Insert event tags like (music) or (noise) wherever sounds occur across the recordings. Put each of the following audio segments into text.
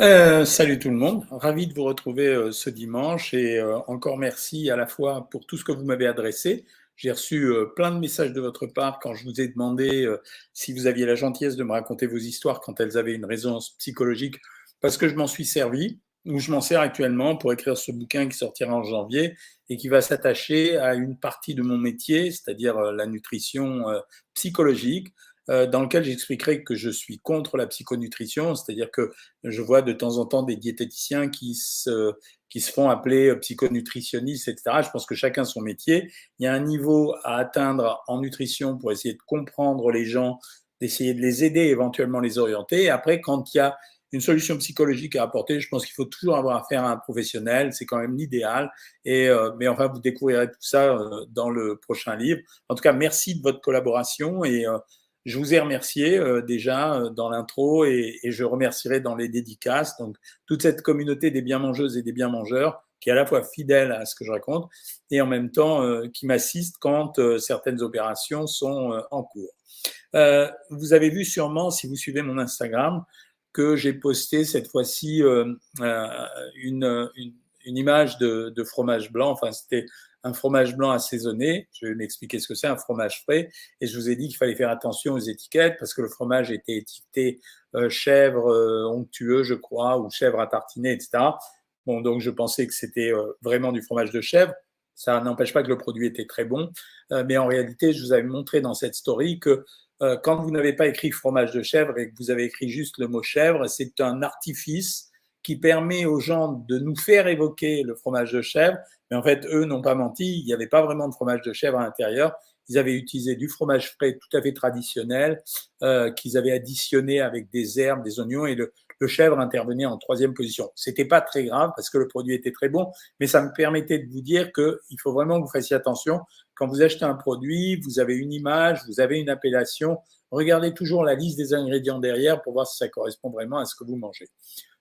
Euh, salut tout le monde, ravi de vous retrouver euh, ce dimanche et euh, encore merci à la fois pour tout ce que vous m'avez adressé. J'ai reçu euh, plein de messages de votre part quand je vous ai demandé si vous aviez la gentillesse de me raconter vos histoires quand elles avaient une résonance psychologique, parce que je m'en suis servi ou je m'en sers actuellement pour écrire ce bouquin qui sortira en janvier et qui va s'attacher à une partie de mon métier, c'est-à-dire la nutrition psychologique, dans lequel j'expliquerai que je suis contre la psychonutrition, c'est-à-dire que je vois de temps en temps des diététiciens qui se, qui se font appeler psychonutritionnistes, etc. Je pense que chacun son métier. Il y a un niveau à atteindre en nutrition pour essayer de comprendre les gens, d'essayer de les aider, éventuellement les orienter. Après, quand il y a une solution psychologique à apporter, je pense qu'il faut toujours avoir affaire à un professionnel, c'est quand même l'idéal. Et euh, mais enfin, vous découvrirez tout ça euh, dans le prochain livre. En tout cas, merci de votre collaboration et euh, je vous ai remercié euh, déjà euh, dans l'intro et, et, je remercierai dans les dédicaces. Donc toute cette communauté des bien mangeuses et des bien mangeurs qui est à la fois fidèle à ce que je raconte et en même temps euh, qui m'assiste quand certaines opérations sont en cours. vous avez vu sûrement, si vous suivez mon Instagram, que j'ai posté cette fois-ci une, une, une, image de, de fromage blanc. Enfin, c'était un fromage blanc assaisonné. Je vais m'expliquer ce que c'est, un fromage frais. Et je vous ai dit qu'il fallait faire attention aux étiquettes parce que le fromage était étiqueté euh, chèvre euh, onctueux, je crois, ou chèvre à tartiner, etc. Bon, donc je pensais que c'était euh, vraiment du fromage de chèvre. Ça n'empêche pas que le produit était très bon. Mais en réalité, je vous avais montré dans cette story que quand vous n'avez pas écrit fromage de chèvre et que vous avez écrit juste le mot chèvre, c'est un artifice qui permet aux gens de nous faire évoquer le fromage de chèvre, mais en fait, eux n'ont pas menti, il n'y avait pas vraiment de fromage de chèvre à l'intérieur. Ils avaient utilisé du fromage frais tout à fait traditionnel, euh, qu'ils avaient additionné avec des herbes, des oignons, et le, le chèvre intervenait en troisième position. C'était pas très grave parce que le produit était très bon, mais ça me permettait de vous dire qu'il faut vraiment que vous fassiez attention. Quand vous achetez un produit, vous avez une image, vous avez une appellation, regardez toujours la liste des ingrédients derrière pour voir si ça correspond vraiment à ce que vous mangez.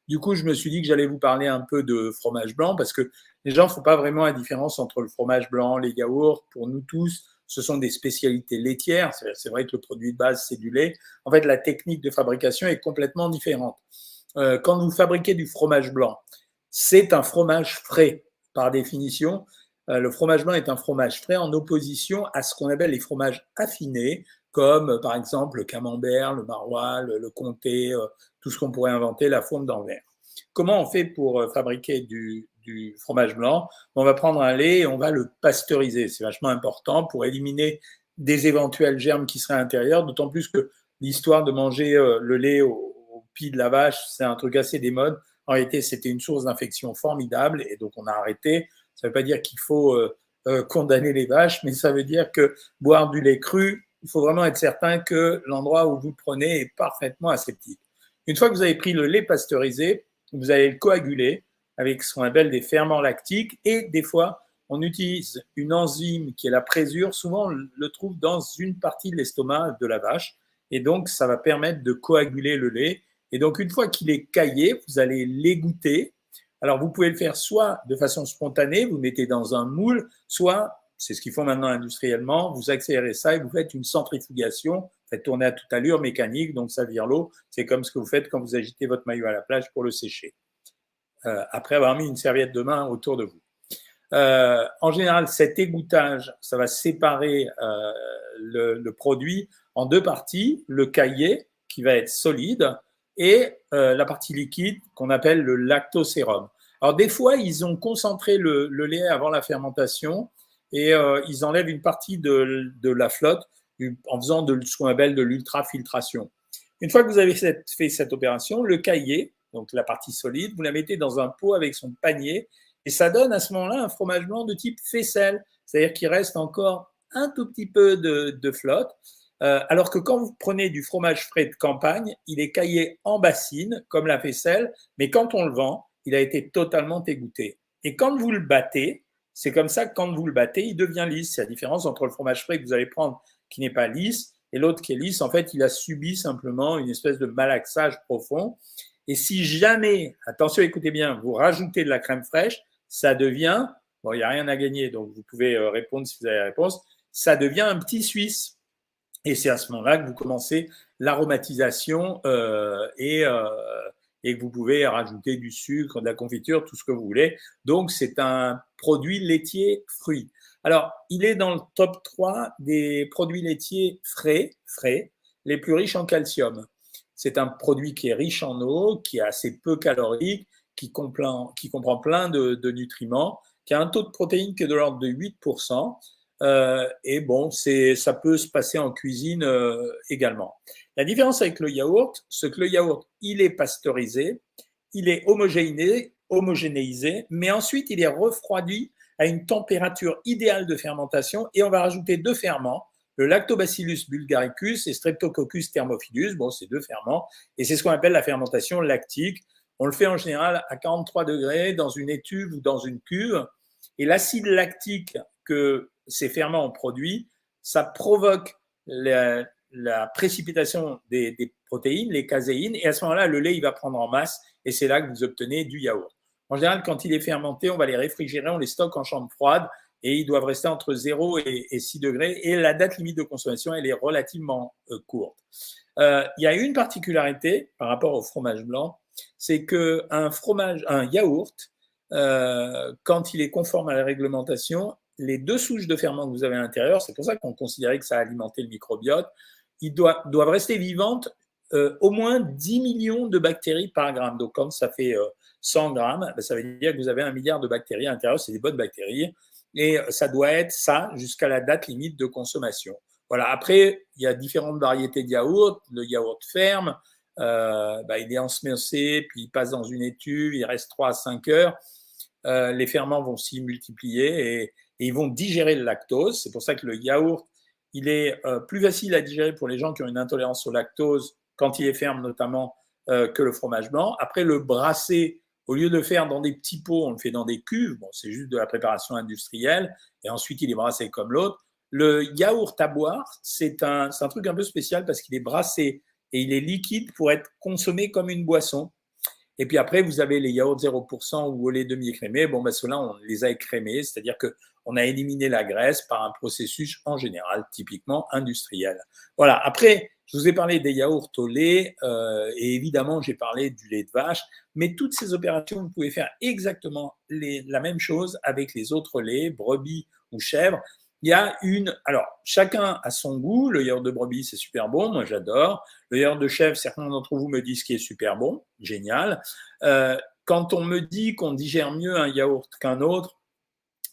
Du coup, je me suis dit que j'allais vous parler un peu de fromage blanc parce que les gens ne font pas vraiment la différence entre le fromage blanc, les yaourts. Pour nous tous, ce sont des spécialités laitières. C'est vrai que le produit de base, c'est du lait. En fait, la technique de fabrication est complètement différente. Euh, quand vous fabriquez du fromage blanc, c'est un fromage frais par définition. Euh, le fromage blanc est un fromage frais en opposition à ce qu'on appelle les fromages affinés, comme par exemple le camembert, le maroilles, le, comté, euh, tout ce qu'on pourrait inventer, la fourme d'Anvers. Comment on fait pour euh, fabriquer du, du, fromage blanc? On va prendre un lait et on va le pasteuriser. C'est vachement important pour éliminer des éventuels germes qui seraient à l'intérieur, d'autant plus que l'histoire de manger euh, le lait au, au pied de la vache, c'est un truc assez démode. En réalité, c'était une source d'infection formidable et donc on a arrêté. Ça ne veut pas dire qu'il faut euh, euh, condamner les vaches, mais ça veut dire que boire du lait cru, il faut vraiment être certain que l'endroit où vous le prenez est parfaitement aseptique. Une fois que vous avez pris le lait pasteurisé, vous allez le coaguler avec ce qu'on appelle des ferments lactiques et des fois, on utilise une enzyme qui est la présure. Souvent, on le trouve dans une partie de l'estomac de la vache et donc ça va permettre de coaguler le lait. Et donc, une fois qu'il est caillé, vous allez l'égoutter. Alors, vous pouvez le faire soit de façon spontanée, vous mettez dans un moule, soit c'est ce qu'ils font maintenant industriellement, vous accélérez ça et vous faites une centrifugation, faites tourner à toute allure mécanique, donc ça vire l'eau. C'est comme ce que vous faites quand vous agitez votre maillot à la plage pour le sécher, euh, après avoir mis une serviette de main autour de vous. Euh, en général, cet égouttage, ça va séparer euh, le, produit en deux parties, le cahier qui va être solide et la partie liquide qu'on appelle le lactosérum. Alors des fois, ils ont concentré le lait avant la fermentation et euh, ils enlèvent une partie de, la flotte en faisant de ce qu'on appelle de l'ultrafiltration. Une fois que vous avez fait cette opération, le cahier, donc la partie solide, vous la mettez dans un pot avec son panier et ça donne à ce moment-là un fromage blanc de type faisselle, c'est-à-dire qu'il reste encore un tout petit peu de, de flotte. Euh, alors que quand vous prenez du fromage frais de campagne, il est caillé en bassine, comme la faisselle, mais quand on le vend, il a été totalement égoutté. Et quand vous le battez, c'est comme ça que quand vous le battez, il devient lisse. C'est la différence entre le fromage frais que vous allez prendre qui n'est pas lisse et l'autre qui est lisse. En fait, il a subi simplement une espèce de malaxage profond. Et si jamais, attention, écoutez bien, vous rajoutez de la crème fraîche, ça devient, bon, il n'y a rien à gagner, donc vous pouvez euh, répondre si vous avez la réponse, ça devient un petit Suisse. Et c'est à ce moment-là que vous commencez l'aromatisation euh, et, euh, et que vous pouvez rajouter du sucre, de la confiture, tout ce que vous voulez. Donc, c'est un produit laitier fruit. Alors, il est dans le top 3 des produits laitiers frais, frais, les plus riches en calcium. C'est un produit qui est riche en eau, qui est assez peu calorique, qui comprend, qui comprend plein de, de nutriments, qui a un taux de protéines qui est de l'ordre de 8%. Euh, et bon, c'est, ça peut se passer en cuisine euh, également. La différence avec le yaourt, c'est que le yaourt, il est pasteurisé, il est homogénéisé, homogénéisé, mais ensuite il est refroidi à une température idéale de fermentation et on va rajouter deux ferments, le Lactobacillus bulgaricus et Streptococcus thermophilus. Bon, c'est deux ferments et c'est ce qu'on appelle la fermentation lactique. On le fait en général à 43 degrés dans une étuve ou dans une cuve. Et l'acide lactique que ces ferments ont produit, ça provoque la, précipitation des, protéines, les caséines, et à ce moment-là, le lait, il va prendre en masse, et c'est là que vous obtenez du yaourt. En général, quand il est fermenté, on va les réfrigérer, on les stocke en chambre froide, et ils doivent rester entre 0 et, 6 degrés, et la date limite de consommation, elle est relativement euh, courte. Euh, il y a une particularité par rapport au fromage blanc, c'est qu'un fromage, un yaourt, euh, quand il est conforme à la réglementation, les deux souches de ferment que vous avez à l'intérieur, c'est pour ça qu'on considérait que ça alimentait le microbiote, ils doivent, rester vivantes euh, au moins 10 millions de bactéries par gramme. Donc, quand ça fait 100 euh, grammes, ben, ça veut dire que vous avez un milliard de bactéries à l'intérieur, c'est des bonnes bactéries. Et ça doit être ça jusqu'à la date limite de consommation. Voilà. Après, il y a différentes variétés de yaourt. Le yaourt ferme, euh, bah, il est ensemencé, puis il passe dans une étuve, il reste 3 à 5 heures. Euh, les ferments vont s'y multiplier et, ils vont digérer le lactose. C'est pour ça que le yaourt, il est euh, plus facile à digérer pour les gens qui ont une intolérance au lactose quand il est ferme notamment que le fromage blanc. Après, le brasser, au lieu de le faire dans des petits pots, on le fait dans des cuves. Bon, c'est juste de la préparation industrielle. Et ensuite, il est brassé comme l'autre. Le yaourt à boire, c'est un, un truc un peu spécial parce qu'il est brassé et il est liquide pour être consommé comme une boisson. Et puis après, vous avez les yaourts 0% ou au lait demi-écrémé. Bon, ben ceux-là, on les a écrémés, c'est-à-dire que on a éliminé la graisse par un processus en général, typiquement industriel. Voilà. Après, je vous ai parlé des yaourts au lait euh, et évidemment, j'ai parlé du lait de vache. Mais toutes ces opérations, vous pouvez faire exactement les, la même chose avec les autres laits, brebis ou chèvres il y a une. Alors, chacun a son goût. Le yaourt de brebis, c'est super bon. Moi, j'adore. Le yaourt de chèvre, certains d'entre vous me disent qu'il est super bon. Génial. Euh, quand on me dit qu'on digère mieux un yaourt qu'un autre,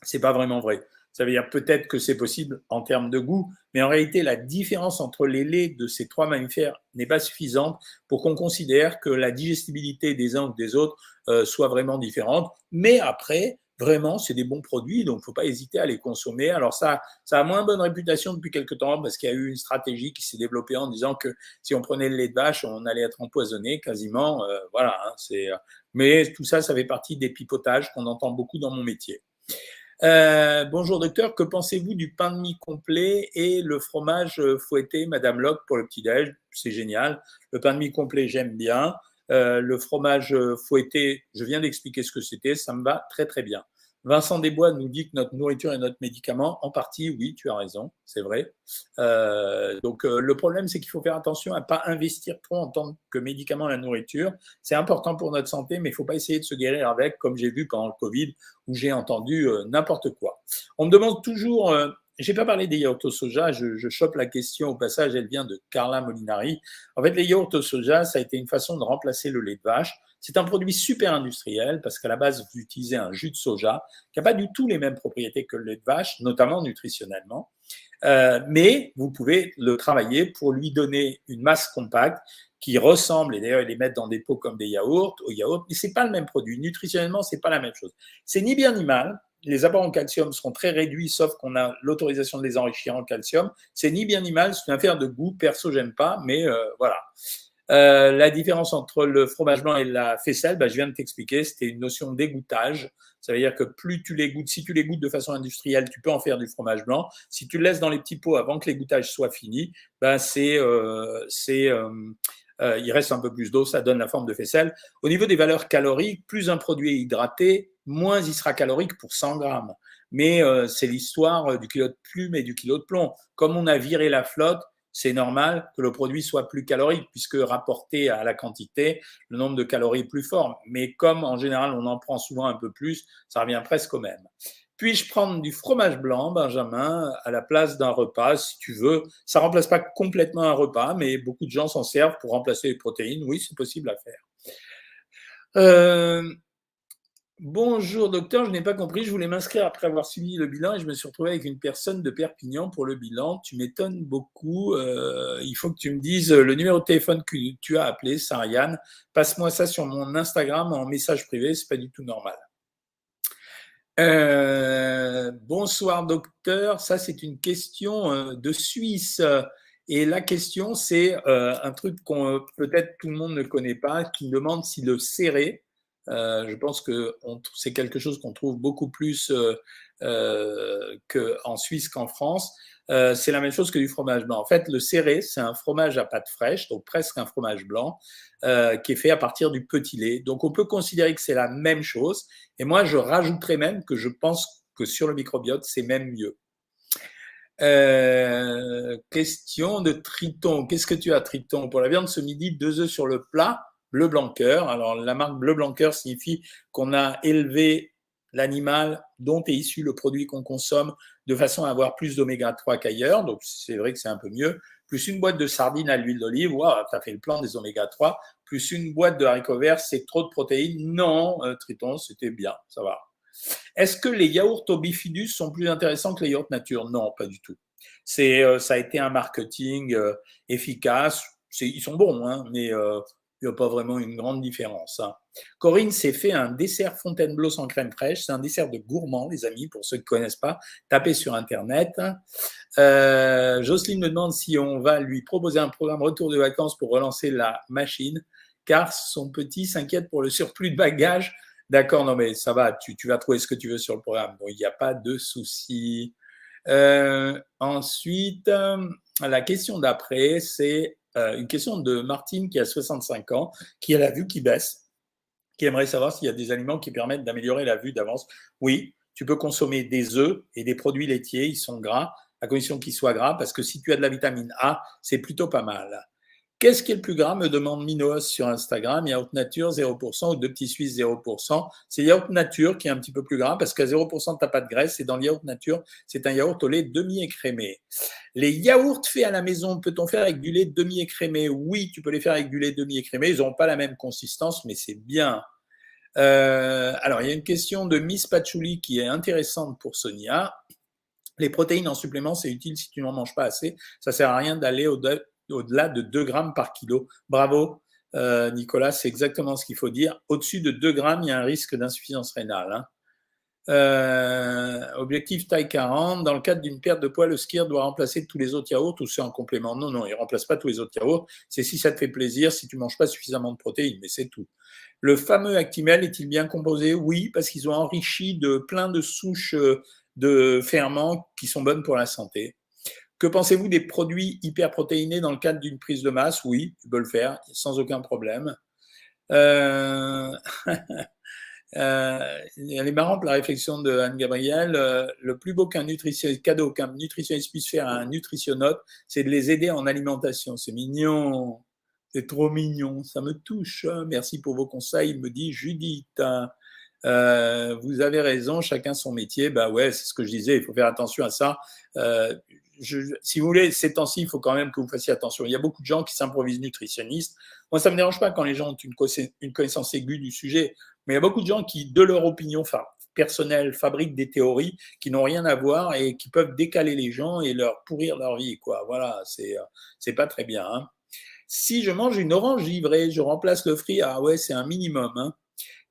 c'est pas vraiment vrai. Ça veut dire peut-être que c'est possible en termes de goût, mais en réalité, la différence entre les laits de ces trois mammifères n'est pas suffisante pour qu'on considère que la digestibilité des uns ou des autres euh, soit vraiment différente. Mais après, vraiment, c'est des bons produits, donc il ne faut pas hésiter à les consommer. Alors ça, ça a moins bonne réputation depuis quelques temps parce qu'il y a eu une stratégie qui s'est développée en disant que si on prenait le lait de vache, on allait être empoisonné quasiment. Euh, voilà, hein, c'est. Euh, mais tout ça, ça fait partie des pipotages qu'on entend beaucoup dans mon métier. Euh, bonjour docteur, que pensez-vous du pain de mie complet et le fromage fouetté, Madame Locke, pour le petit-déj? C'est génial. Le pain de mie complet, j'aime bien. Le fromage fouetté, je viens d'expliquer ce que c'était, ça me va très très bien. Vincent Desbois nous dit que notre nourriture est notre médicament. En partie, oui, tu as raison, c'est vrai. Euh, donc euh, le problème, c'est qu'il faut faire attention à ne pas investir trop en tant que médicament la nourriture. C'est important pour notre santé, mais il ne faut pas essayer de se guérir avec, comme j'ai vu pendant le Covid, où j'ai entendu n'importe quoi. On me demande toujours j'ai pas parlé des yaourts au soja, je, je, chope la question au passage, elle vient de Carla Molinari. En fait, les yaourts au soja, ça a été une façon de remplacer le lait de vache. C'est un produit super industriel parce qu'à la base, vous utilisez un jus de soja qui n'a pas du tout les mêmes propriétés que le lait de vache, notamment nutritionnellement. Euh, mais vous pouvez le travailler pour lui donner une masse compacte qui ressemble, et d'ailleurs, ils les mettent dans des pots comme des yaourts, au yaourt, mais c'est pas le même produit. Nutritionnellement, c'est pas la même chose. C'est ni bien ni mal, les apports en calcium seront très réduits, sauf qu'on a l'autorisation de les enrichir en calcium. C'est ni bien ni mal, c'est une affaire de goût. Perso, j'aime pas, mais euh, voilà. Euh, la différence entre le fromage blanc et la faisselle, bah, je viens de t'expliquer, c'était une notion d'égouttage. Ça veut dire que plus tu les goûtes, si tu les goûtes de façon industrielle, tu peux en faire du fromage blanc. Si tu le laisses dans les petits pots avant que l'égouttage soit fini, bah, c'est, euh, c'est, il reste un peu plus d'eau, ça donne la forme de faisselle. Au niveau des valeurs caloriques, plus un produit est hydraté, moins il sera calorique pour 100 grammes. Mais euh, c'est l'histoire euh, du kilo de plume et du kilo de plomb. Comme on a viré la flotte, c'est normal que le produit soit plus calorique, puisque rapporté à la quantité, le nombre de calories est plus fort. Mais comme en général on en prend souvent un peu plus, ça revient presque au même. Puis-je prendre du fromage blanc, Benjamin, à la place d'un repas, si tu veux? Ça remplace pas complètement un repas, mais beaucoup de gens s'en servent pour remplacer les protéines. Oui, c'est possible à faire. Euh, Bonjour docteur, je n'ai pas compris, je voulais m'inscrire après avoir suivi le bilan et je me suis retrouvé avec une personne de Perpignan pour le bilan. Tu m'étonnes beaucoup. Euh, il faut que tu me dises le numéro de téléphone que tu as appelé, Sariane. Passe-moi ça sur mon Instagram en message privé, c'est pas du tout normal. Euh, bonsoir docteur, ça c'est une question euh, de Suisse. Et la question c'est un truc qu'on peut-être tout le monde ne connaît pas, qui demande si le serré, euh, je pense que c'est quelque chose qu'on trouve beaucoup plus euh, euh, qu'en Suisse qu'en France. c'est la même chose que du fromage blanc. En fait, le serré, c'est un fromage à pâte fraîche, donc presque un fromage blanc, qui est fait à partir du petit lait. Donc on peut considérer que c'est la même chose. Et moi, je rajouterais même que je pense que sur le microbiote, c'est même mieux. question de Triton. Qu'est-ce que tu as, Triton? Pour la viande ce midi, deux œufs sur le plat bleu blanc Alors la marque bleu blanc signifie qu'on a élevé l'animal dont est issu le produit qu'on consomme de façon à avoir plus d'oméga 3 qu'ailleurs. Donc c'est vrai que c'est un peu mieux. Plus une boîte de sardines à l'huile d'olive, wow, ça fait le plan des oméga 3. Plus une boîte de haricots verts, c'est trop de protéines. Non, euh, Triton, c'était bien, ça va. Est-ce que les yaourts au bifidus sont plus intéressants que les yaourts nature? Non, pas du tout. C'est, euh, ça a été un marketing euh, efficace. ils sont bons, hein, mais il n'y a pas vraiment une grande différence. Hein. Corinne s'est fait un dessert Fontainebleau sans crème fraîche. C'est un dessert de gourmand, les amis, pour ceux qui ne connaissent pas. Tapez sur Internet. Euh, Jocelyne me demande si on va lui proposer un programme retour de vacances pour relancer la machine, car son petit s'inquiète pour le surplus de bagages. D'accord, non mais ça va, tu, vas trouver ce que tu veux sur le programme. Bon, il n'y a pas de souci. Euh, ensuite, euh, la question d'après, c'est euh, une question de Martine qui a 65 ans, qui a la vue qui baisse, qui aimerait savoir s'il y a des aliments qui permettent d'améliorer la vue d'avance. Oui, tu peux consommer des œufs et des produits laitiers, ils sont gras, à condition qu'ils soient gras, parce que si tu as de la vitamine A, c'est plutôt pas mal. Qu'est-ce qui est le plus gras me demande Minos sur Instagram. Yaourt nature 0% ou deux petits suisses 0%. C'est yaourt nature qui est un petit peu plus gras parce qu'à 0% tu n'as pas de graisse et dans le yaourt nature, c'est un yaourt au lait demi-écrémé. Les yaourts faits à la maison, peut-on faire avec du lait demi-écrémé? Oui, tu peux les faire avec du lait demi-écrémé. Ils n'ont pas la même consistance, mais c'est bien. Euh, alors, il y a une question de Miss Patchouli qui est intéressante pour Sonia. Les protéines en supplément, c'est utile si tu n'en manges pas assez. Ça sert à rien d'aller au au-delà de 2 grammes par kilo. Bravo, euh, Nicolas, c'est exactement ce qu'il faut dire. Au-dessus de 2 grammes, il y a un risque d'insuffisance rénale. Hein. Euh, objectif taille 40. Dans le cadre d'une perte de poids, le skier doit remplacer tous les autres yaourts ou c'est en complément Non, non, il ne remplace pas tous les autres yaourts. C'est si ça te fait plaisir, si tu ne manges pas suffisamment de protéines, mais c'est tout. Le fameux Actimel est-il bien composé? Oui, parce qu'ils ont enrichi de plein de souches euh, de ferments qui sont bonnes pour la santé. Que pensez-vous des produits hyperprotéinés dans le cadre d'une prise de masse? Oui, tu peux le faire sans aucun problème. Euh... (laughs) euh elle est marrante la réflexion de Anne-Gabrielle. Euh, le plus beau qu'un nutritionniste, cadeau qu'un nutritionniste puisse faire à un nutritionnote, c'est de les aider en alimentation. C'est mignon. C'est trop mignon. Ça me touche. Merci pour vos conseils, me dit Judith. Euh, vous avez raison, chacun son métier. Bah ouais, c'est ce que je disais, il faut faire attention à ça. Euh, si vous voulez, ces temps-ci, il faut quand même que vous fassiez attention. Il y a beaucoup de gens qui s'improvisent nutritionnistes. Moi, ça ne me dérange pas quand les gens ont une, connaissance aiguë du sujet, mais il y a beaucoup de gens qui, de leur opinion personnelle, fabriquent des théories qui n'ont rien à voir et qui peuvent décaler les gens et leur pourrir leur vie. Quoi. Voilà, c'est c'est pas très bien. Hein. Si je mange une orange givrée, je remplace le fruit. Ah ouais, c'est un minimum. Hein.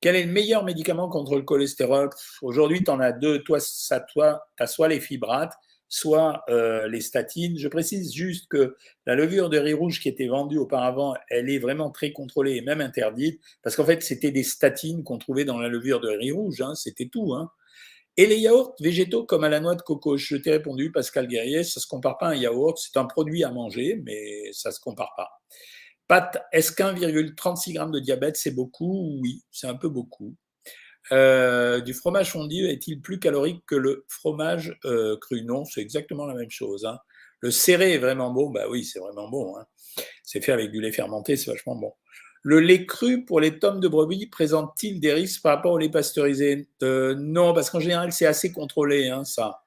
Quel est le meilleur médicament contre le cholestérol? Aujourd'hui, tu en as deux. Toi, ça, toi, tu as soit les fibrates, soit euh, les statines. Je précise juste que la levure de riz rouge qui était vendue auparavant, elle est vraiment très contrôlée et même interdite, parce qu'en fait, c'était des statines qu'on trouvait dans la levure de riz rouge, hein, c'était tout. Hein. Et les yaourts végétaux comme à la noix de coco, je t'ai répondu, Pascal Guerrier, ça ne se compare pas à un yaourt, c'est un produit à manger, mais ça ne se compare pas. Pat, est-ce qu'1,36 g de diabète, c'est beaucoup? Oui, c'est un peu beaucoup. Euh, du fromage fondu est-il plus calorique que le fromage euh, cru? Non, c'est exactement la même chose. Hein. Le serré est vraiment bon? Bah oui, c'est vraiment bon. Hein. C'est fait avec du lait fermenté, c'est vachement bon. Le lait cru pour les tomes de brebis présente-t-il des risques par rapport au lait pasteurisé? Euh, Non, parce qu'en général, c'est assez contrôlé, hein, ça.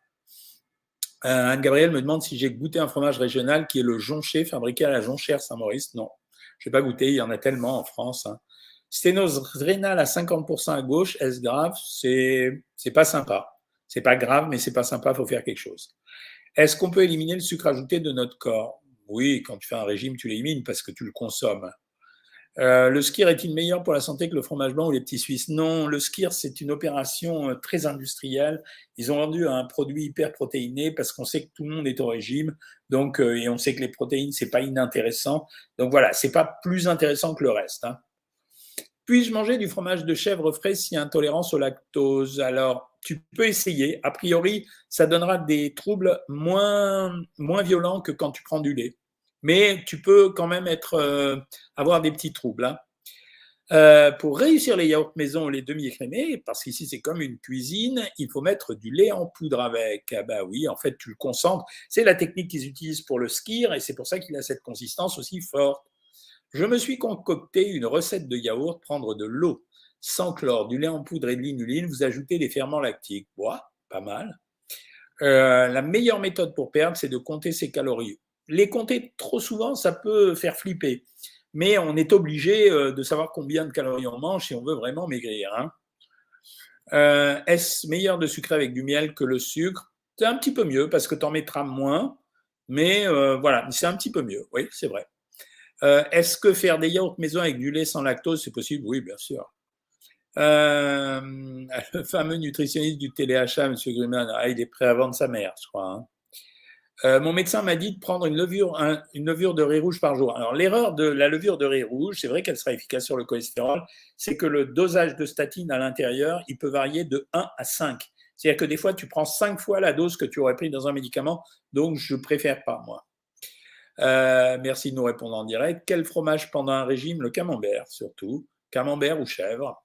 Anne-Gabrielle me demande si j'ai goûté un fromage régional qui est le jonché, fabriqué à la jonchère Saint-Maurice. Non, je n'ai pas goûté, il y en a tellement en France. Hein. Sténose rénale à 50% à gauche, est-ce grave? C'est pas sympa. C'est pas grave, mais c'est pas sympa, il faut faire quelque chose. Est-ce qu'on peut éliminer le sucre ajouté de notre corps? Oui, quand tu fais un régime, tu l'élimines parce que tu le consommes. Euh, le skir est-il meilleur pour la santé que le fromage blanc ou les petits suisses? Non, le skir, c'est une opération euh, très industrielle. Ils ont vendu un produit hyper protéiné parce qu'on sait que tout le monde est au régime, donc euh, et on sait que les protéines c'est pas inintéressant. Donc voilà, c'est pas plus intéressant que le reste. Hein. Puis-je manger du fromage de chèvre frais si intolérance au lactose? Alors, tu peux essayer. A priori, ça donnera des troubles moins, moins violents que quand tu prends du lait mais tu peux quand même être, euh, avoir des petits troubles. Hein. Euh, pour réussir les yaourts maison, les demi-écrémés, parce qu'ici c'est comme une cuisine, il faut mettre du lait en poudre avec. Ah bah oui, en fait tu le concentres. C'est la technique qu'ils utilisent pour le skir et c'est pour ça qu'il a cette consistance aussi forte. Je me suis concocté une recette de yaourt, prendre de l'eau sans chlore, du lait en poudre et de l'inuline, vous ajoutez les ferments lactiques. Bois, pas mal. Euh, la meilleure méthode pour perdre, c'est de compter ses calories les compter trop souvent, ça peut faire flipper. Mais on est obligé euh, de savoir combien de calories on mange si on veut vraiment maigrir. Hein. Euh, est-ce meilleur de sucrer avec du miel que le sucre? C'est un petit peu mieux parce que tu en mettras moins. Mais euh, voilà, c'est un petit peu mieux. Oui, c'est vrai. Est-ce que faire des yaourts maison avec du lait sans lactose, c'est possible? Oui, bien sûr. (laughs) le fameux nutritionniste du téléachat, M. Grumman, ah, il est prêt à vendre sa mère, je crois. Hein. Euh, mon médecin m'a dit de prendre une levure, de riz rouge par jour. Alors, l'erreur de la levure de riz rouge, c'est vrai qu'elle sera efficace sur le cholestérol, c'est que le dosage de statine à l'intérieur, il peut varier de 1 à 5. C'est-à-dire que des fois, tu prends 5 fois la dose que tu aurais pris dans un médicament, donc je préfère pas, moi. Euh, merci de nous répondre en direct. Quel fromage pendant un régime? Le camembert, surtout. Camembert ou chèvre?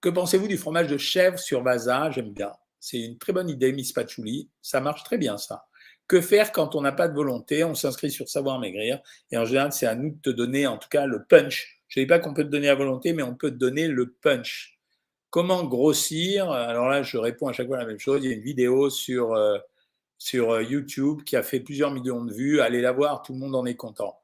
Que pensez-vous du fromage de chèvre sur vasa? J'aime bien. C'est une très bonne idée, Miss Patchouli. Ça marche très bien, ça. Que faire quand on n'a pas de volonté On s'inscrit sur Savoir Maigrir. Et en général, c'est à nous de te donner, en tout cas, le punch. Je ne dis pas qu'on peut te donner la volonté, mais on peut te donner le punch. Comment grossir? Alors là, je réponds à chaque fois la même chose. Il y a une vidéo sur, euh, sur euh, YouTube qui a fait plusieurs millions de vues. Allez la voir, tout le monde en est content.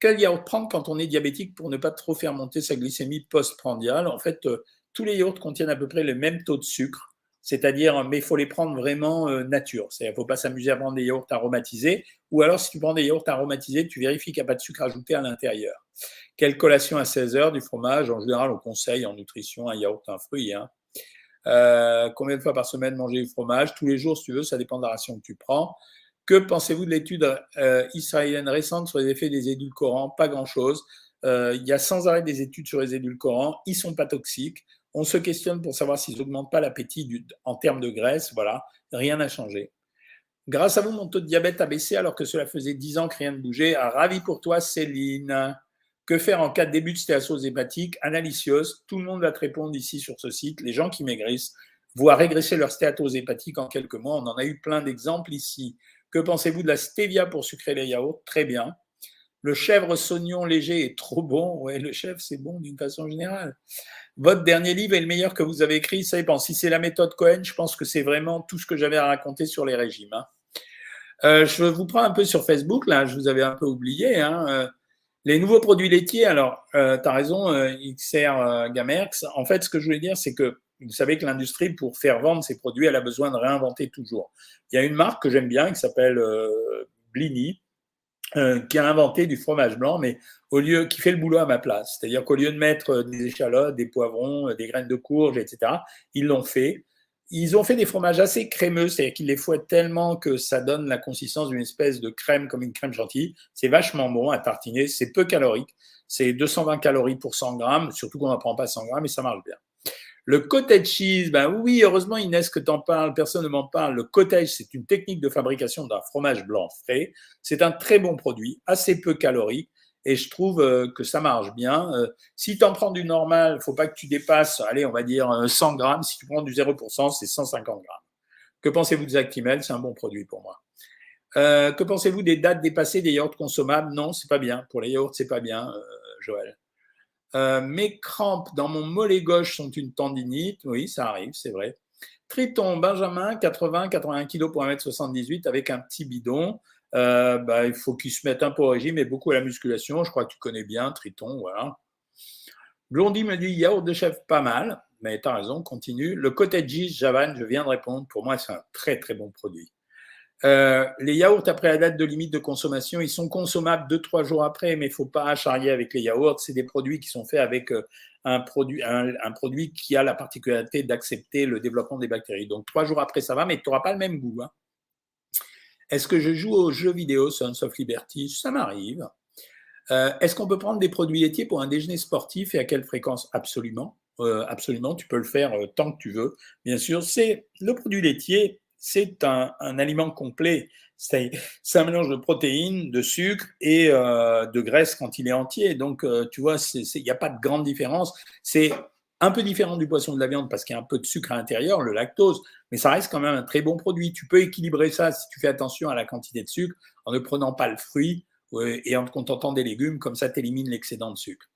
Quel yaourt prendre quand on est diabétique pour ne pas trop faire monter sa glycémie post-prandiale? En fait, euh, tous les yaourts contiennent à peu près le même taux de sucre. C'est-à-dire, mais il faut les prendre vraiment euh, nature. Il ne faut pas s'amuser à prendre des yaourts aromatisés. Ou alors, si tu prends des yaourts aromatisés, tu vérifies qu'il n'y a pas de sucre ajouté à l'intérieur. Quelle collation à 16 heures du fromage? En général, on conseille en nutrition un yaourt, un fruit. Hein. Euh, combien de fois par semaine manger du fromage? Tous les jours, si tu veux, ça dépend de la ration que tu prends. Que pensez-vous de l'étude euh, israélienne récente sur les effets des édulcorants? Pas grand-chose. il y a sans arrêt des études sur les édulcorants. Ils ne sont pas toxiques. On se questionne pour savoir s'ils n'augmentent pas l'appétit en termes de graisse. Voilà, rien n'a changé. Grâce à vous, mon taux de diabète a baissé alors que cela faisait 10 ans que rien ne bougeait. Ah, ravi pour toi, Céline. Que faire en cas de début de stéatose hépatique? Analysios, tout le monde va te répondre ici sur ce site. Les gens qui maigrissent voient régresser leur stéatose hépatique en quelques mois. On en a eu plein d'exemples ici. Que pensez-vous de la stevia pour sucrer les yaourts? Très bien. Le chèvre saugnon léger est trop bon. Ouais, le chèvre, c'est bon d'une façon générale. Votre dernier livre est le meilleur que vous avez écrit. Ça dépend. Si c'est la méthode Cohen, je pense que c'est vraiment tout ce que j'avais à raconter sur les régimes. Hein. Euh, je vous prends un peu sur Facebook. Là, je vous avais un peu oublié. Hein. Euh, les nouveaux produits laitiers. Alors, euh, tu as raison, XR Gamerx. En fait, ce que je voulais dire, c'est que vous savez que l'industrie, pour faire vendre ses produits, elle a besoin de réinventer toujours. Il y a une marque que j'aime bien qui s'appelle Blini euh, qui a inventé du fromage blanc, mais au lieu qui fait le boulot à ma place. C'est-à-dire qu'au lieu de mettre euh, des échalotes, des poivrons, euh, des graines de courge, etc., ils l'ont fait. Ils ont fait des fromages assez crémeux, c'est-à-dire qu'ils les fouettent tellement que ça donne la consistance d'une espèce de crème comme une crème chantilly. C'est vachement bon à tartiner, c'est peu calorique. C'est 220 calories pour 100 grammes, surtout qu'on n'en prend pas 100 grammes et ça marche bien. Le cottage cheese, ben oui, heureusement Inès que tu en parles, personne ne m'en parle. Le cottage, c'est une technique de fabrication d'un fromage blanc frais. C'est un très bon produit, assez peu calorique, et je trouve euh, que ça marche bien. Euh, si tu en prends du normal, faut pas que tu dépasses, allez, on va dire 100 euh, grammes. Si tu prends du 0%, c'est 150 grammes. Que pensez-vous de Zactimel C'est un bon produit pour moi. Que pensez-vous des dates dépassées des yaourts consommables? Non, c'est pas bien. Pour les yaourts, c'est pas bien, Joël. Mes crampes dans mon mollet gauche sont une tendinite. Oui, ça arrive, c'est vrai. Triton, Benjamin, 80, 81 kg pour 1m78 avec un petit bidon. bah, il faut qu'il se mette un peu au régime et beaucoup à la musculation. Je crois que tu connais bien Triton, voilà. Blondie me dit yaourt de chef pas mal, mais tu as raison, continue. Le cottage Javan, je viens de répondre, pour moi c'est un très très bon produit. Euh, les yaourts après la date de limite de consommation, ils sont consommables 2-3 jours après, mais il ne faut pas charrier avec les yaourts. C'est des produits qui sont faits avec euh, un produit, un, produit qui a la particularité d'accepter le développement des bactéries. Donc 3 jours après, ça va, mais tu n'auras pas le même goût. Hein. Est-ce que je joue aux jeux vidéo Sons of Liberty? Ça m'arrive. Euh, est-ce qu'on peut prendre des produits laitiers pour un déjeuner sportif et à quelle fréquence? Absolument. Absolument, tu peux le faire tant que tu veux. Bien sûr, c'est le produit laitier, c'est un, aliment complet. C'est un mélange de protéines, de sucre et de graisse quand il est entier. Donc, tu vois, il n'y a pas de grande différence. C'est un peu différent du poisson de la viande parce qu'il y a un peu de sucre à l'intérieur, le lactose, mais ça reste quand même un très bon produit. Tu peux équilibrer ça si tu fais attention à la quantité de sucre en ne prenant pas le fruit et en te contentant des légumes, comme ça, tu élimines l'excédent de sucre.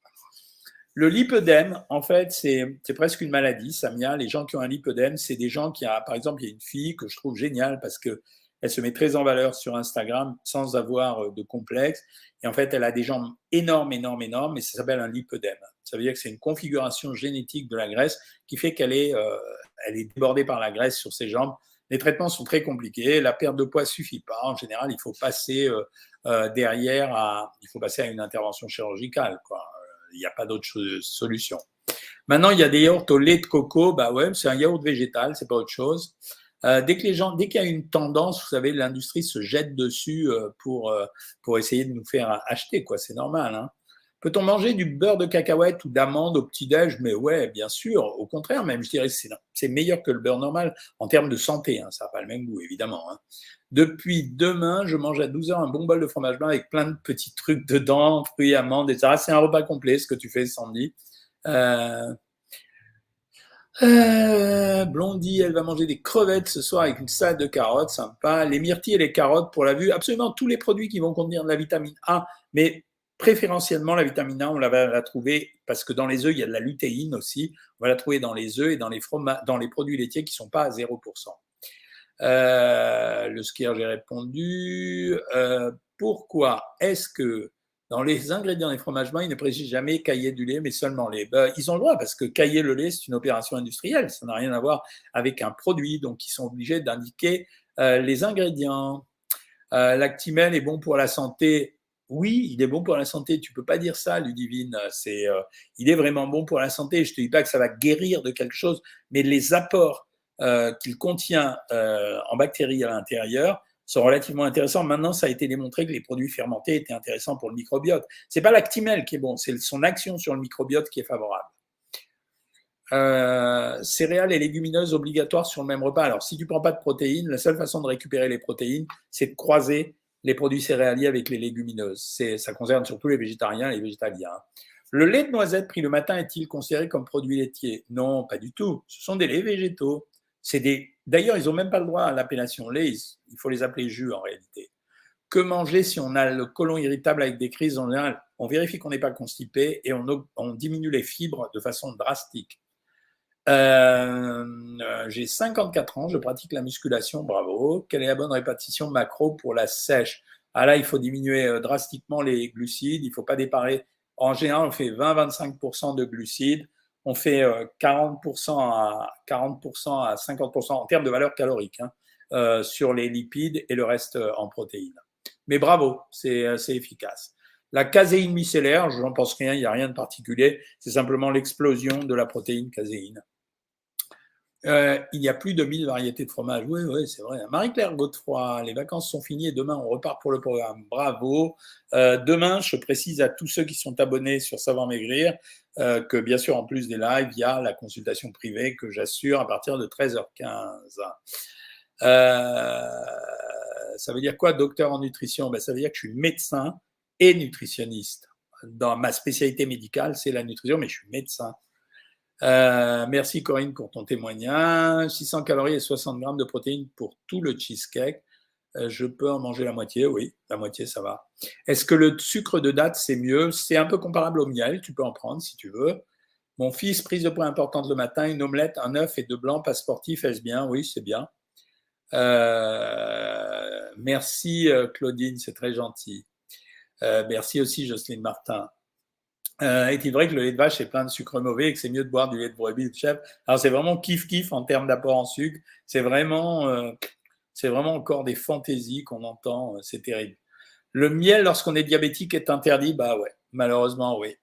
Le lipodème, en fait, c'est presque une maladie, Samia. Les gens qui ont un lipodème, c'est des gens qui, a, par exemple, il y a une fille que je trouve géniale parce que elle se met très en valeur sur Instagram sans avoir euh, de complexe. Et en fait, elle a des jambes énormes, énormes, énormes, et ça s'appelle un lipodème. Ça veut dire que c'est une configuration génétique de la graisse qui fait qu'elle est, euh, est débordée par la graisse sur ses jambes. Les traitements sont très compliqués. La perte de poids suffit pas. En général, il faut passer euh, derrière, à, il faut passer à une intervention chirurgicale. Quoi. Il n'y a pas d'autre solution. Maintenant, il y a des yaourts au lait de coco. Bah ouais, c'est un yaourt végétal, c'est pas autre chose. Euh, dès que les gens, dès qu'il y a une tendance, vous savez, l'industrie se jette dessus pour pour essayer de nous faire acheter, quoi. C'est normal. Hein. Peut-on manger du beurre de cacahuète ou d'amande au petit-déj? Mais ouais, bien sûr. Au contraire, même, je dirais que c'est meilleur que le beurre normal en termes de santé. Hein. Ça n'a pas le même goût, évidemment. Hein. Depuis demain, je mange à 12 heures un bon bol de fromage blanc avec plein de petits trucs dedans, fruits, amandes, etc. C'est un repas complet, ce que tu fais, Sandy. Euh, euh, Blondie, elle va manger des crevettes ce soir avec une salade de carottes, sympa. Les myrtilles et les carottes pour la vue, absolument tous les produits qui vont contenir de la vitamine A, mais préférentiellement, la vitamine A, on va la trouver parce que dans les œufs, il y a de la lutéine aussi. On va la trouver dans les œufs et dans les, dans les produits laitiers qui ne sont pas à 0%. Euh, le skier, j'ai répondu. Euh, pourquoi est-ce que dans les ingrédients des fromages blancs, ils ne précisent jamais cailler du lait, mais seulement lait? Ben, Ils ont le droit parce que cailler le lait, c'est une opération industrielle. Ça n'a rien à voir avec un produit. Donc, ils sont obligés d'indiquer euh, les ingrédients. L'actimel est bon pour la santé oui, il est bon pour la santé. Tu peux pas dire ça, Ludivine. C'est, euh, il est vraiment bon pour la santé. Je te dis pas que ça va guérir de quelque chose, mais les apports euh, qu'il contient euh, en bactéries à l'intérieur sont relativement intéressants. Maintenant, ça a été démontré que les produits fermentés étaient intéressants pour le microbiote. C'est pas l'actimel qui est bon, c'est son action sur le microbiote qui est favorable. céréales et légumineuses obligatoires sur le même repas. Alors, si tu prends pas de protéines, la seule façon de récupérer les protéines, c'est de croiser les produits céréaliers avec les légumineuses. Ça concerne surtout les végétariens et les végétaliens. Le lait de noisette pris le matin est-il considéré comme produit laitier? Non, pas du tout. Ce sont des laits végétaux. D'ailleurs, ils n'ont même pas le droit à l'appellation lait. Il faut les appeler jus en réalité. Que manger si on a le côlon irritable avec des crises On vérifie qu'on n'est pas constipé et on diminue les fibres de façon drastique. Euh, j'ai 54 ans, je pratique la musculation, bravo. Quelle est la bonne répartition macro pour la sèche? Ah là, il faut diminuer euh, drastiquement les glucides, il ne faut pas déparer. En général, on fait 20-25% de glucides, on fait 40% euh, à 40% à 50% en termes de valeur calorique hein, sur les lipides et le reste en protéines. Mais bravo, c'est efficace. La caséine micellaire, je n'en pense rien, il n'y a rien de particulier, c'est simplement l'explosion de la protéine caséine. Euh, il y a plus de 1000 variétés de fromage. Oui, oui, c'est vrai. Marie-Claire Godefroy, les vacances sont finies et demain on repart pour le programme. Bravo. Euh, demain, je précise à tous ceux qui sont abonnés sur Savoir Maigrir euh, que bien sûr, en plus des lives, il y a la consultation privée que j'assure à partir de 13h15. ça veut dire quoi, docteur en nutrition? Ben, Ça veut dire que je suis médecin et nutritionniste. Dans ma spécialité médicale, c'est la nutrition, mais je suis médecin. Euh, merci Corinne pour ton témoignage. 600 calories et 60 grammes de protéines pour tout le cheesecake. Euh, je peux en manger la moitié, oui, la moitié, ça va. Est-ce que le sucre de date, c'est mieux? C'est un peu comparable au miel, tu peux en prendre si tu veux. Mon fils, prise de poids importante le matin, une omelette, un œuf et deux blancs, pas sportif, est-ce bien? Oui, c'est bien. Euh, merci Claudine, c'est très gentil. merci aussi Jocelyne Martin. Est-il vrai que le lait de vache est plein de sucre mauvais et que c'est mieux de boire du lait de brebis de chèvre Alors c'est vraiment kiff kiff en termes d'apport en sucre. C'est vraiment c'est vraiment encore des fantaisies qu'on entend, euh, c'est terrible. Le miel, lorsqu'on est diabétique, est interdit? Bah ouais, malheureusement, oui.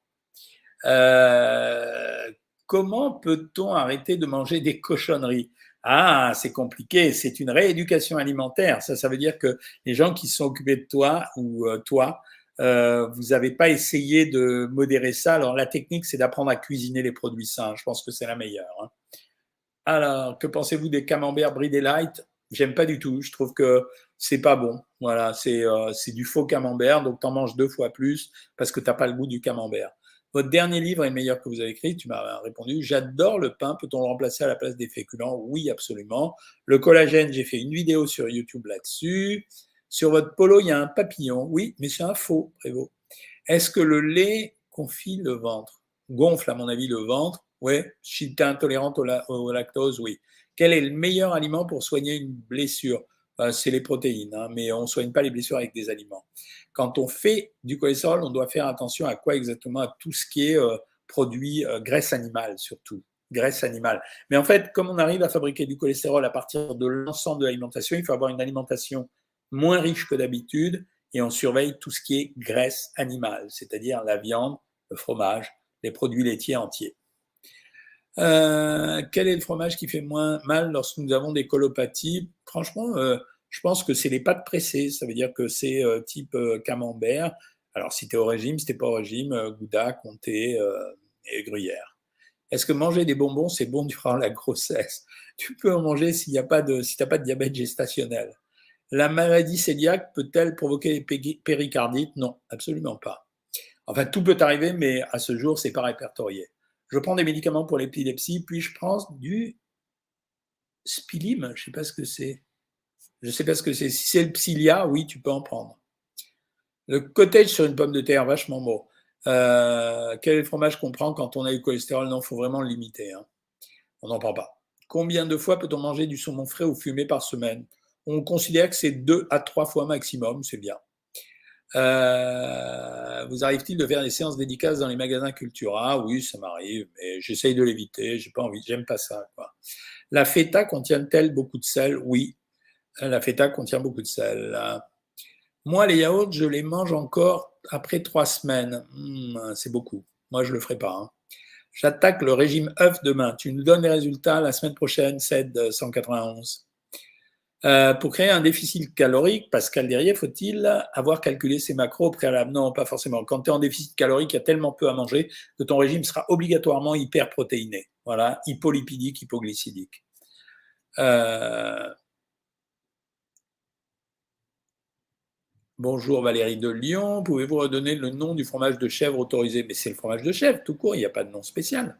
Euh, comment peut-on arrêter de manger des cochonneries? Ah, c'est compliqué, c'est une rééducation alimentaire. Ça, ça veut dire que les gens qui sont occupés de toi ou euh, vous n'avez pas essayé de modérer ça. Alors la technique, c'est d'apprendre à cuisiner les produits sains. Je pense que c'est la meilleure. Hein. Alors, que pensez-vous des camemberts bridés light? J'aime pas du tout. Je trouve que c'est pas bon. Voilà, c'est euh, du faux camembert, donc tu en manges deux fois plus parce que tu n'as pas le goût du camembert. Votre dernier livre est le meilleur que vous avez écrit, tu m'as répondu. J'adore le pain, peut-on le remplacer à la place des féculents? Oui, absolument. Le collagène, j'ai fait une vidéo sur YouTube là-dessus. Sur votre polo, il y a un papillon. Oui, mais c'est un faux, Prévost. Est-ce que le lait confie le ventre? Gonfle, à mon avis, le ventre. Oui. Si tu es intolérante au lactose, oui. Quel est le meilleur aliment pour soigner une blessure? Ben, C'est les protéines, hein, mais on ne soigne pas les blessures avec des aliments. Quand on fait du cholestérol, on doit faire attention à quoi exactement? À tout ce qui est euh, produit euh, graisse animale surtout graisse animale. Mais en fait, comme on arrive à fabriquer du cholestérol à partir de l'ensemble de l'alimentation, il faut avoir une alimentation moins riche que d'habitude et on surveille tout ce qui est graisse animale, c'est-à-dire la viande, le fromage, les produits laitiers entiers. Euh, quel est le fromage qui fait moins mal lorsque nous avons des colopathies? Franchement, euh, je pense que c'est les pâtes pressées. Ça veut dire que c'est euh, type camembert. Alors, si tu es au régime, si tu pas au régime, Gouda, Comté et Gruyère. Est-ce que manger des bonbons, c'est bon durant la grossesse? Tu peux en manger s'il n'y a pas de, si pas de diabète gestationnel. La maladie cœliaque peut-elle provoquer des péricardites? Non, absolument pas. Enfin, tout peut arriver, mais à ce jour, c'est pas répertorié je prends des médicaments pour l'épilepsie, puis je prends du spilim, je ne sais pas ce que c'est. Je ne sais pas ce que c'est. Si c'est le psyllia, oui, tu peux en prendre. Le cottage sur une pomme de terre, vachement beau. Euh, quel fromage qu'on prend quand on a du cholestérol? Non, il faut vraiment le limiter. Hein. On n'en prend pas. Combien de fois peut-on manger du saumon frais ou fumé par semaine? On considère que c'est deux à trois fois maximum, c'est bien. Euh, vous arrive-t-il de faire des séances dédicaces dans les magasins Cultura? Oui, ça m'arrive, mais j'essaye de l'éviter. J'ai pas envie, j'aime pas ça. La feta contient-elle beaucoup de sel? Oui, la feta contient beaucoup de sel. Moi, les yaourts, je les mange encore après trois semaines. Hmm, c'est beaucoup. Moi, je le ferai pas. Hein. J'attaque le régime œuf demain. Tu nous donnes les résultats la semaine prochaine, 7 191. Euh, pour créer un déficit calorique, Pascal Derrière, faut-il avoir calculé ses macros au préalable? Non, pas forcément. Quand tu es en déficit calorique, il y a tellement peu à manger que ton régime sera obligatoirement hyperprotéiné. Voilà, hypolipidique, hypoglycidique. Euh, bonjour Valérie de Lyon, pouvez-vous redonner le nom du fromage de chèvre autorisé? Mais c'est le fromage de chèvre, tout court, il n'y a pas de nom spécial.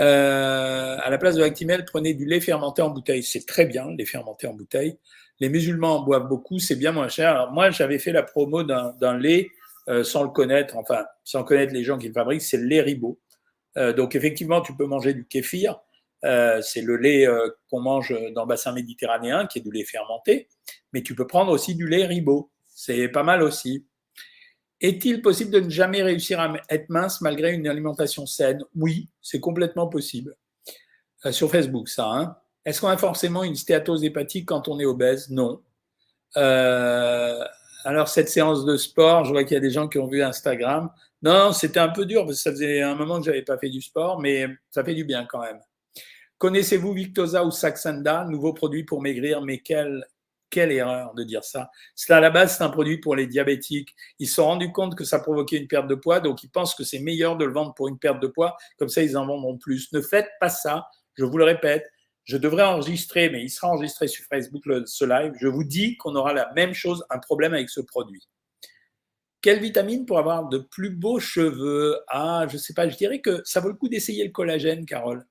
Euh, à la place de l'actimel, prenez du lait fermenté en bouteille. C'est très bien, le lait fermenté en bouteille. Les musulmans en boivent beaucoup, c'est bien moins cher. Alors moi, j'avais fait la promo d'un lait euh, sans le connaître, enfin, sans connaître les gens qui le fabriquent, c'est le lait ribot. Euh, donc effectivement, tu peux manger du kéfir. c'est le lait qu'on mange dans le bassin méditerranéen, qui est du lait fermenté. Mais tu peux prendre aussi du lait ribot. C'est pas mal aussi. Est-il possible de ne jamais réussir à être mince malgré une alimentation saine? Oui, c'est complètement possible. Euh, sur Facebook, ça. Hein. Est-ce qu'on a forcément une stéatose hépatique quand on est obèse? Non. Euh, alors, cette séance de sport, je vois qu'il y a des gens qui ont vu Instagram. Non, c'était un peu dur parce que ça faisait un moment que je n'avais pas fait du sport, mais ça fait du bien quand même. Connaissez-vous Victoza ou Saxenda, nouveau produit pour maigrir, mais quel quelle erreur de dire ça. C'est à la base, c'est un produit pour les diabétiques. Ils se sont rendus compte que ça provoquait une perte de poids, donc ils pensent que c'est meilleur de le vendre pour une perte de poids. Comme ça, ils en vendront plus. Ne faites pas ça. Je vous le répète. Je devrais enregistrer, mais il sera enregistré sur Facebook ce live. Je vous dis qu'on aura la même chose, un problème avec ce produit. Quelle vitamine pour avoir de plus beaux cheveux? Ah, je ne sais pas. Je dirais que ça vaut le coup d'essayer le collagène, Carole.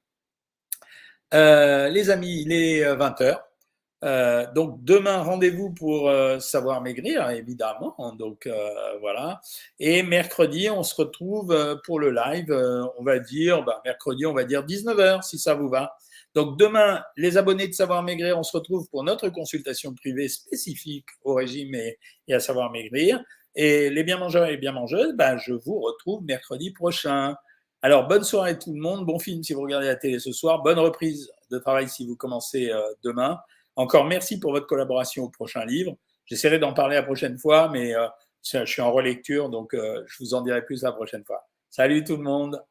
Euh, les amis, il est 20 h Euh, donc demain, rendez-vous pour euh, savoir maigrir, évidemment. Donc euh, voilà. Et mercredi, on se retrouve pour le live. on va dire, bah, mercredi, on va dire 19h si ça vous va. Donc demain, les abonnés de Savoir Maigrir, on se retrouve pour notre consultation privée spécifique au régime et, à Savoir Maigrir. Et les bien mangeurs et les bien mangeuses, bah, je vous retrouve mercredi prochain. Alors bonne soirée tout le monde, bon film si vous regardez la télé ce soir, bonne reprise de travail si vous commencez demain. Encore merci pour votre collaboration au prochain livre. J'essaierai d'en parler la prochaine fois, mais euh, je suis en relecture, donc euh, je vous en dirai plus la prochaine fois. Salut tout le monde